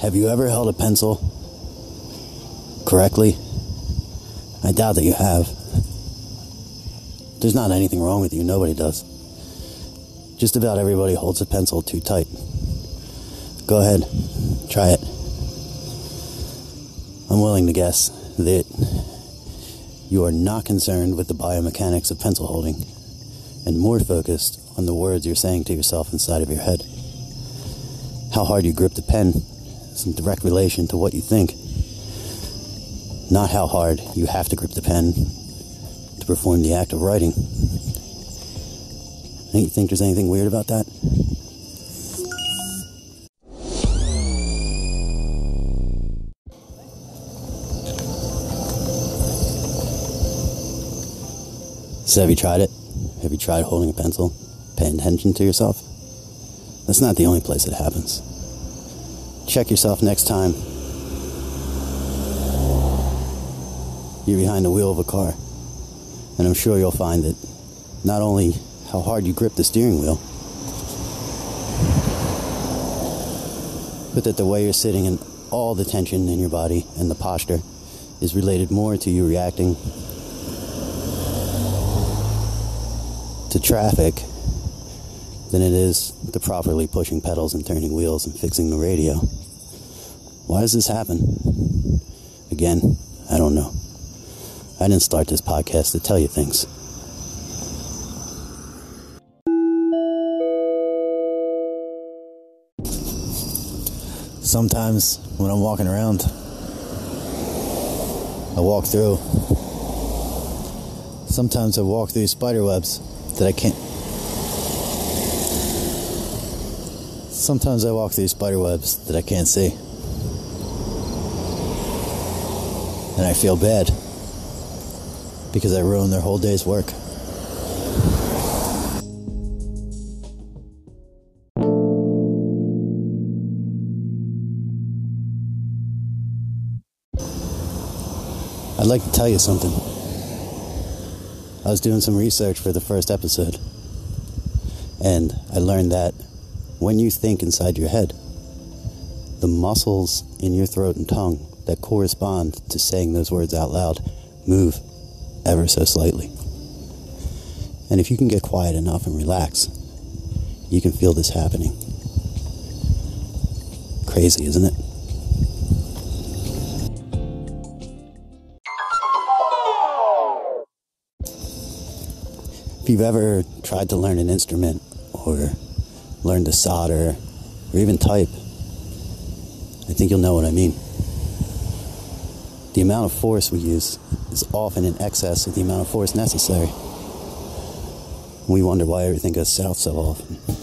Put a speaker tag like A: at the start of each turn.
A: Have you ever held a pencil correctly? I doubt that you have. There's not anything wrong with you, nobody does. Just about everybody holds a pencil too tight. Go ahead, try it. I'm willing to guess that you are not concerned with the biomechanics of pencil holding and more focused on the words you're saying to yourself inside of your head. How hard you grip the pen is in direct relation to what you think, not how hard you have to grip the pen to perform the act of writing. Don't you think there's anything weird about that? So have you tried it? Have you tried holding a pencil? Paying attention to yourself? That's not the only place it happens. Check yourself next time you're behind the wheel of a car. And I'm sure you'll find that not only how hard you grip the steering wheel, but that the way you're sitting and all the tension in your body and the posture is related more to you reacting to traffic than it is to properly pushing pedals and turning wheels and fixing the radio. Why does this happen? Again, I don't know. I didn't start this podcast to tell you things. Sometimes when I'm walking around, I walk through. Sometimes I walk through spider webs that I can't. Sometimes I walk through spider webs that I can't see. And I feel bad because I ruined their whole day's work. I'd like to tell you something. I was doing some research for the first episode, and I learned that when you think inside your head, the muscles in your throat and tongue that correspond to saying those words out loud move ever so slightly. And if you can get quiet enough and relax, you can feel this happening. Crazy, isn't it? You've ever tried to learn an instrument or learn to solder or even type, I think you'll know what I mean. The amount of force we use is often in excess of the amount of force necessary. We wonder why everything goes south so often.